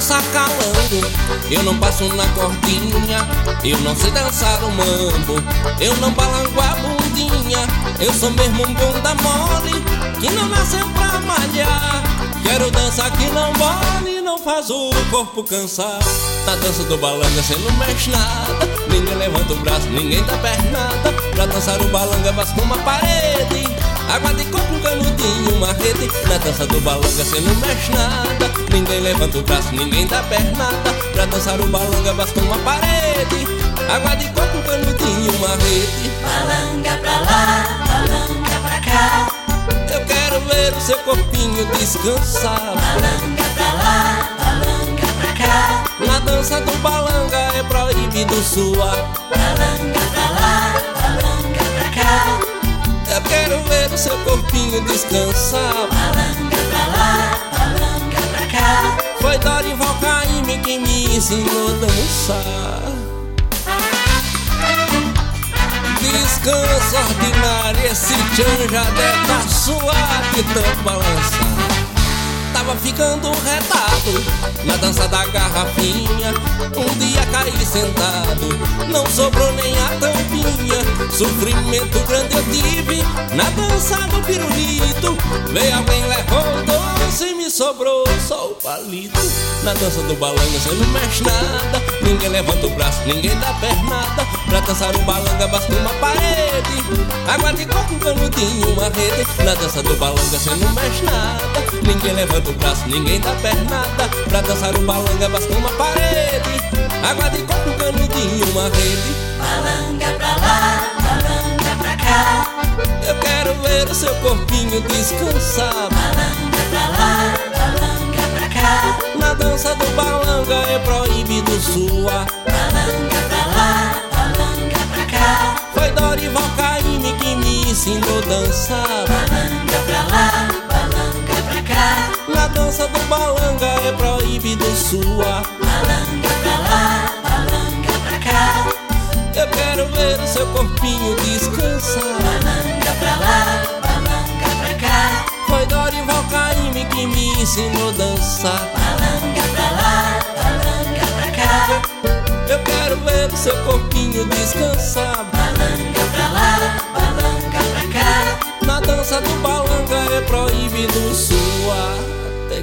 dançar calando, eu não passo na cordinha. Eu não sei dançar o mambo, eu não balanço a bundinha. Eu sou mesmo um bunda mole, que não nasceu pra malhar. Quero dançar que não mole, não faz o corpo cansar. Na dança do balanga cê não mexe nada. Ninguém levanta o braço, ninguém dá pernada. Pra dançar o balanga basta uma parede. Água de Na dança do balanga cê não mexe nada. Ninguém levanta o braço, ninguém dá pernada. Pra dançar o balanga basta uma parede. Água de coco, um canudinho, uma rede. Balanga pra lá, balanga pra cá. Eu quero ver o seu corpinho descansar. Balanga pra lá, balanga pra cá. Na dança do balanga é proibido suar. Balanga corpinho descansar. Balanga pra lá, balanga pra cá. Foi Dorival Caymmi que me ensinou a dançar. Descanso ordinário, esse tchan já deve tá suave tanto balançar Tava ficando retado na dança da garrafinha. Um dia caí sentado, não sobrou nem a tampinha. Sofrimento grande eu tive na dança do pirulito. Veio alguém, levou doce e me sobrou só o palito. Na dança do balanga você não mexe nada. Ninguém levanta o braço, ninguém dá pernada. Pra dançar o balanga basta uma parede. Água de coco, canudinho, uma rede. Na dança do balanga você não mexe nada. Ninguém levanta o braço, ninguém dá pernada. Pra dançar o balanga basta uma parede. Água de coco, um canudinho, uma rede. Balanga pra lá, balanga pra cá. Eu quero ver o seu corpinho descansar. Balanga pra lá, balanga pra cá. Na dança do balanga é proibido suar. Balanga pra lá, balanga pra cá. Foi Dorival Caymmi que me ensinou a dançar. Balanga dança do balanga é proibido suar Balanga pra lá, balanga pra cá. Eu quero ver o seu corpinho descansar. Balanga pra lá, balanga pra cá. Foi Dorival Caymmi que me ensinou a dançar. Balanga pra lá, balanga pra cá. Eu quero ver o seu corpinho descansar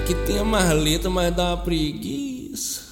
Que tem mais letra, mas dá uma preguiça.